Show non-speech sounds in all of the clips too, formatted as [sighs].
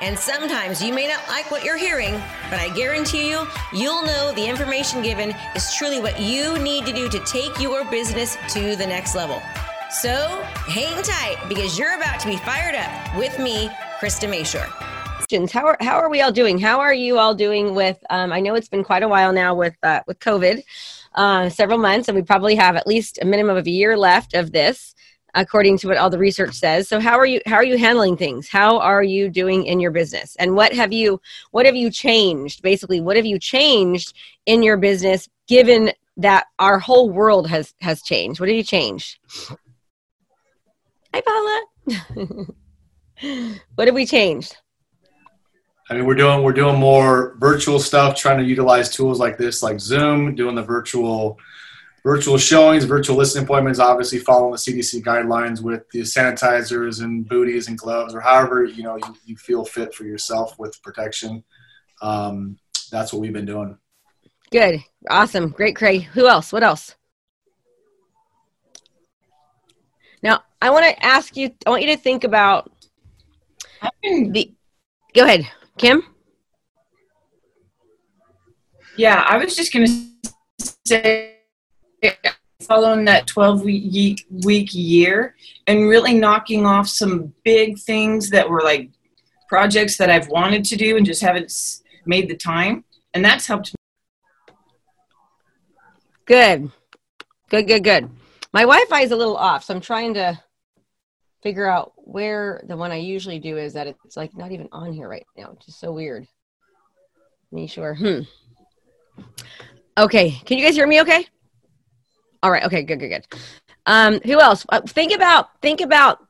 And sometimes you may not like what you're hearing, but I guarantee you, you'll know the information given is truly what you need to do to take your business to the next level. So hang tight because you're about to be fired up with me, Krista Mashore. How are, how are we all doing? How are you all doing with, um, I know it's been quite a while now with, uh, with COVID, uh, several months, and we probably have at least a minimum of a year left of this according to what all the research says. So how are you how are you handling things? How are you doing in your business? And what have you what have you changed? Basically what have you changed in your business given that our whole world has has changed? What have you changed? Hi paula. [laughs] What have we changed? I mean, we're doing we're doing more virtual stuff, trying to utilize tools like this, like Zoom, doing the virtual virtual showings, virtual listing appointments, obviously following the CDC guidelines with the sanitizers and booties and gloves, or however you know you, you feel fit for yourself with protection. Um, that's what we've been doing. Good, awesome, great, Craig. Who else? What else? Now, I want to ask you. I want you to think about the. Go ahead, Kim. Yeah, I was just going to say following that 12 week, week year and really knocking off some big things that were like projects that I've wanted to do and just haven't made the time. And that's helped me. Good. Good, good, good. My Wi Fi is a little off, so I'm trying to figure out where the one I usually do is that it's like not even on here right now, is so weird. Me sure. Hmm. Okay. Can you guys hear me okay? All right. Okay. Good. Good. Good. Um, who else? Uh, think about think about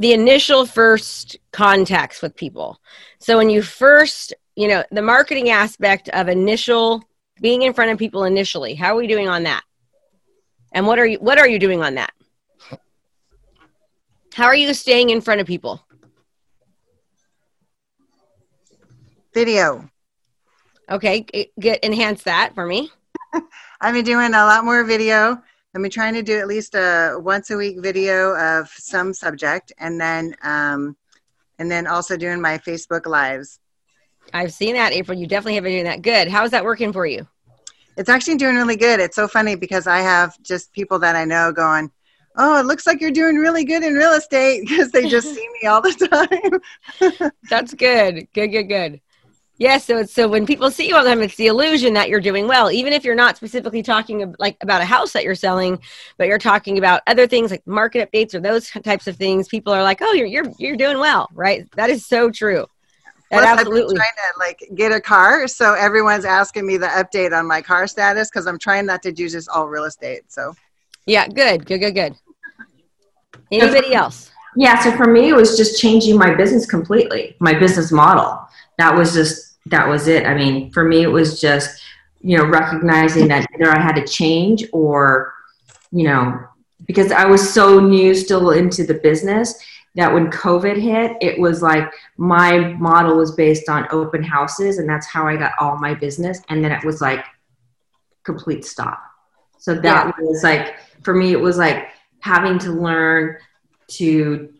the initial first contacts with people. So when you first, you know, the marketing aspect of initial being in front of people initially. How are we doing on that? And what are you what are you doing on that? How are you staying in front of people? Video. Okay, get enhance that for me. [laughs] I've been doing a lot more video. I've been trying to do at least a once a week video of some subject, and then um, and then also doing my Facebook lives. I've seen that, April. You definitely have been doing that. Good. How is that working for you? It's actually doing really good. It's so funny because I have just people that I know going, "Oh, it looks like you're doing really good in real estate," [laughs] because they just [laughs] see me all the time. [laughs] That's good. Good. Good. Good. Yes, yeah, so so when people see you all the time, it's the illusion that you're doing well, even if you're not specifically talking like about a house that you're selling, but you're talking about other things like market updates or those types of things. People are like, "Oh, you're you're you're doing well, right?" That is so true. That Plus, absolutely. trying to like get a car, so everyone's asking me the update on my car status because I'm trying not to do just all real estate. So, yeah, good, good, good, good. Anybody else? Yeah, so for me, it was just changing my business completely, my business model. That was just that was it. I mean, for me, it was just, you know, recognizing that either I had to change or, you know, because I was so new still into the business that when COVID hit, it was like my model was based on open houses, and that's how I got all my business. And then it was like complete stop. So that yeah. was like, for me, it was like having to learn to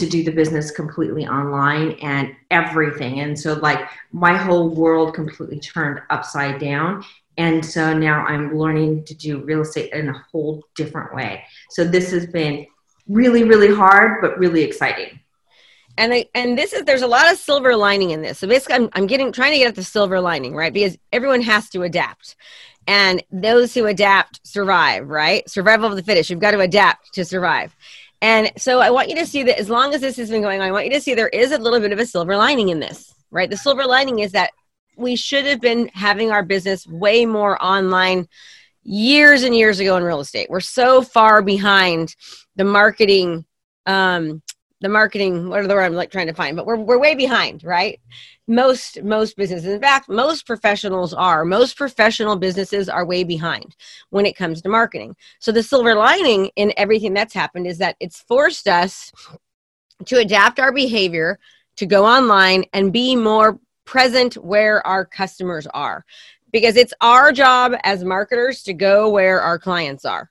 to do the business completely online and everything. And so, like, my whole world completely turned upside down. And so now I'm learning to do real estate in a whole different way. So, this has been really, really hard, but really exciting. And I, and this is there's a lot of silver lining in this. So basically, I'm I'm getting trying to get at the silver lining, right? Because everyone has to adapt, and those who adapt survive, right? Survival of the fittest. You've got to adapt to survive. And so I want you to see that as long as this has been going on, I want you to see there is a little bit of a silver lining in this, right? The silver lining is that we should have been having our business way more online years and years ago in real estate. We're so far behind the marketing um, the marketing what the word i'm like trying to find but we're, we're way behind right? Most most businesses in fact most professionals are most professional businesses are way behind when it comes to marketing. So the silver lining in everything that's happened is that it's forced us to adapt our behavior to go online and be more present where our customers are. Because it's our job as marketers to go where our clients are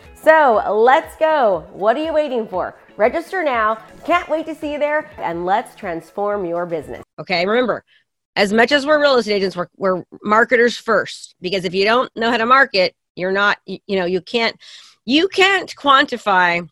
So let's go. What are you waiting for? Register now. Can't wait to see you there. And let's transform your business. Okay, remember, as much as we're real estate agents, we're, we're marketers first. Because if you don't know how to market, you're not, you, you know, you can't, you can't quantify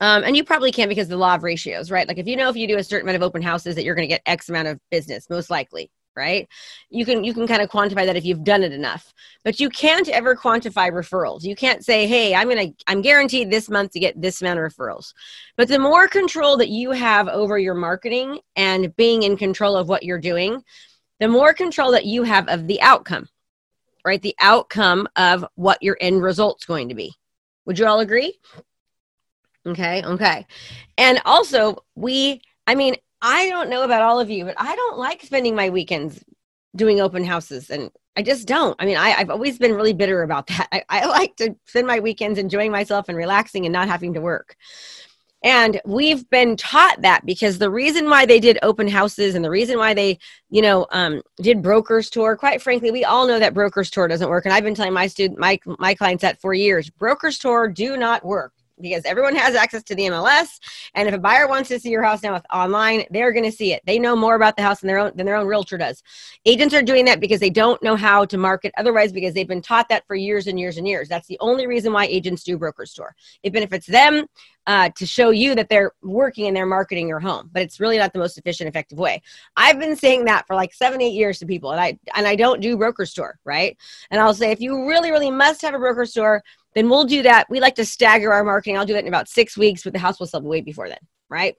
um, and you probably can't because the law of ratios, right? Like if you know if you do a certain amount of open houses that you're going to get X amount of business, most likely, right? You can you can kind of quantify that if you've done it enough but you can't ever quantify referrals. You can't say hey i'm gonna i'm guaranteed this month to get this amount of referrals. But the more control that you have over your marketing and being in control of what you're doing the more control that you have of the outcome right? The outcome of what your end result's going to be. Would you all agree? Okay okay. And also we i mean I don't know about all of you, but I don't like spending my weekends doing open houses and I just don't. I mean, I, have always been really bitter about that. [laughs] I, I like to spend my weekends enjoying myself and relaxing and not having to work. And we've been taught that because the reason why they did open houses and the reason why they, you know, um, did brokers tour, quite frankly, we all know that brokers tour doesn't work. And I've been telling my student, my, my clients that for years, brokers tour do not work because everyone has access to the MLS. And if a buyer wants to see your house now with online, they're going to see it. They know more about the house than their own than their own realtor does. Agents are doing that because they don't know how to market otherwise because they've been taught that for years and years and years. That's the only reason why agents do brokers tour. It benefits them uh, to show you that they're working and they're marketing your home, but it's really not the most efficient, effective way. I've been saying that for like seven, eight years to people, and I and I don't do brokers tour, right? And I'll say if you really, really must have a brokers tour then we'll do that. We like to stagger our marketing. I'll do that in about six weeks, but the house will sell way before then, right?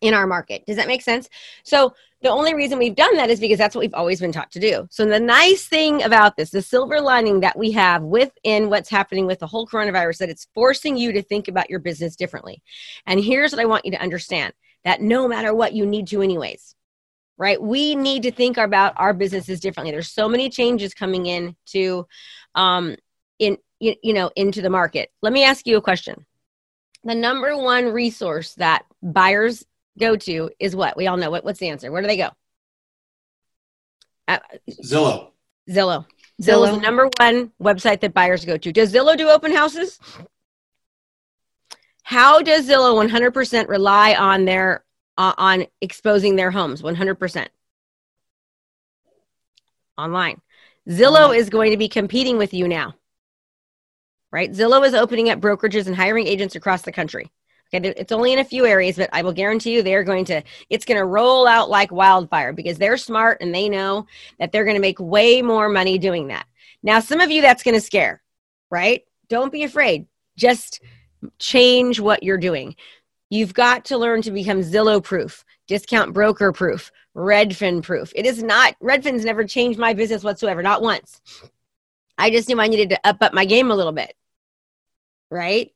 In our market. Does that make sense? So the only reason we've done that is because that's what we've always been taught to do. So the nice thing about this, the silver lining that we have within what's happening with the whole coronavirus, that it's forcing you to think about your business differently. And here's what I want you to understand that no matter what, you need to anyways right we need to think about our businesses differently there's so many changes coming in to um, in you, you know into the market. Let me ask you a question. The number one resource that buyers go to is what? We all know what, what's the answer? Where do they go? Uh, zillow. Zillow. Zillow. is the number one website that buyers go to. Does zillow do open houses? How does zillow 100% rely on their uh, on exposing their homes? 100% online. Zillow is going to be competing with you now right? Zillow is opening up brokerages and hiring agents across the country. Okay, it's only in a few areas, but I will guarantee you they're going to, it's going to roll out like wildfire because they're smart and they know that they're going to make way more money doing that. Now, some of you that's going to scare, right? Don't be afraid. Just change what you're doing. You've got to learn to become Zillow proof, discount broker proof, Redfin proof. It is not, Redfin's never changed my business whatsoever, not once. I just knew I needed to up up my game a little bit right?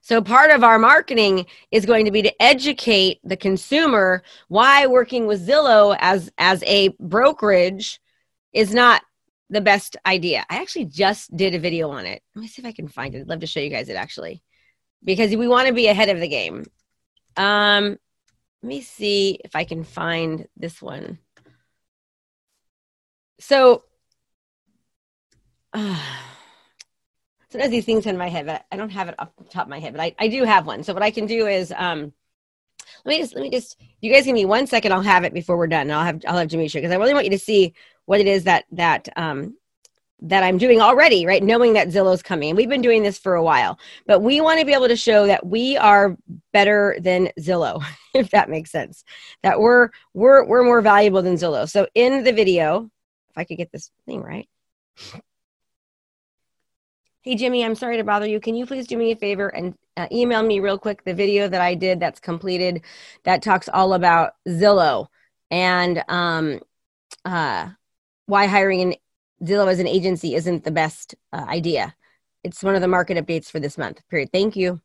So part of our marketing is going to be to educate the consumer why working with Zillow as as a brokerage is not the best idea. I actually just did a video on it. Let me see if I can find it. I'd love to show you guys it actually. Because we want to be ahead of the game. Um let me see if I can find this one. So [sighs] uh, sometimes these things in my head, but I don't have it off the top of my head, but I, I do have one. So what I can do is, um, let me just, let me just, you guys give me one second. I'll have it before we're done. I'll have, I'll have Jamisha because I really want you to see what it is that, that, um, that I'm doing already, right? Knowing that Zillow's coming. And we've been doing this for a while, but we want to be able to show that we are better than Zillow, [laughs] if that makes sense. That we're we're we're more valuable than Zillow. So in the video, if I could get this thing right. Hey Jimmy, I'm sorry to bother you. Can you please do me a favor and uh, email me real quick the video that I did that's completed that talks all about Zillow and um, uh, why hiring an Zillow as an agency isn't the best uh, idea. It's one of the market updates for this month. Period. Thank you.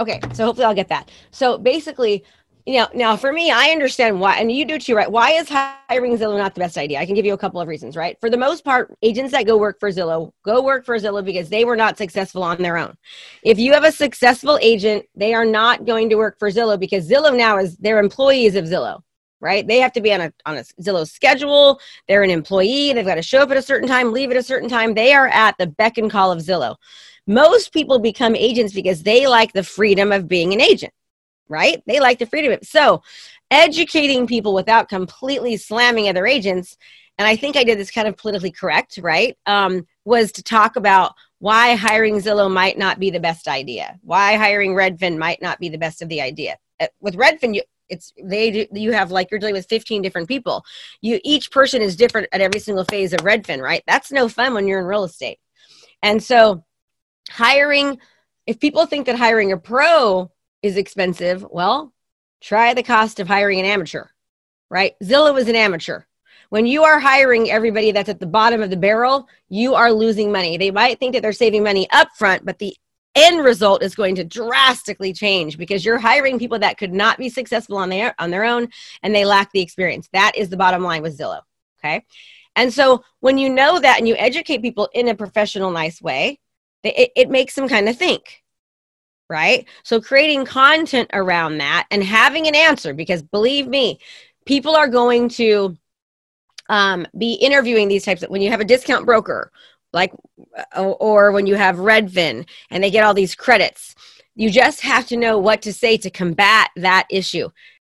Okay, so hopefully I'll get that. So basically, you know, now for me, I understand why, and you do too, right? Why is hiring Zillow not the best idea? I can give you a couple of reasons, right? For the most part, agents that go work for Zillow go work for Zillow because they were not successful on their own. If you have a successful agent, they are not going to work for Zillow because Zillow now is they're employees of Zillow right? They have to be on a on a Zillow schedule. They're an employee. They've got to show up at a certain time, leave at a certain time. They are at the beck and call of Zillow. Most people become agents because they like the freedom of being an agent, right? They like the freedom. So, educating people without completely slamming other agents, and I think I did this kind of politically correct, right? Um, was to talk about why hiring Zillow might not be the best idea, why hiring Redfin might not be the best of the idea. Uh, with Redfin, you, it's they do, you have like you're dealing with 15 different people you each person is different at every single phase of redfin right that's no fun when you're in real estate and so hiring if people think that hiring a pro is expensive well try the cost of hiring an amateur right? Zillow is an amateur. When you are hiring everybody that's at the bottom of the barrel you are losing money. They might think that they're saving money up front but the end result is going to drastically change because you're hiring people that could not be successful on their on their own and they lack the experience. That is the bottom line with zillow okay? And so when you know that and you educate people in a professional nice way it, it makes them kind of think right? So creating content around that and having an answer because believe me people are going to um, be interviewing these types of when you have a discount broker like or when you have redfin and they get all these credits you just have to know what to say to combat that issue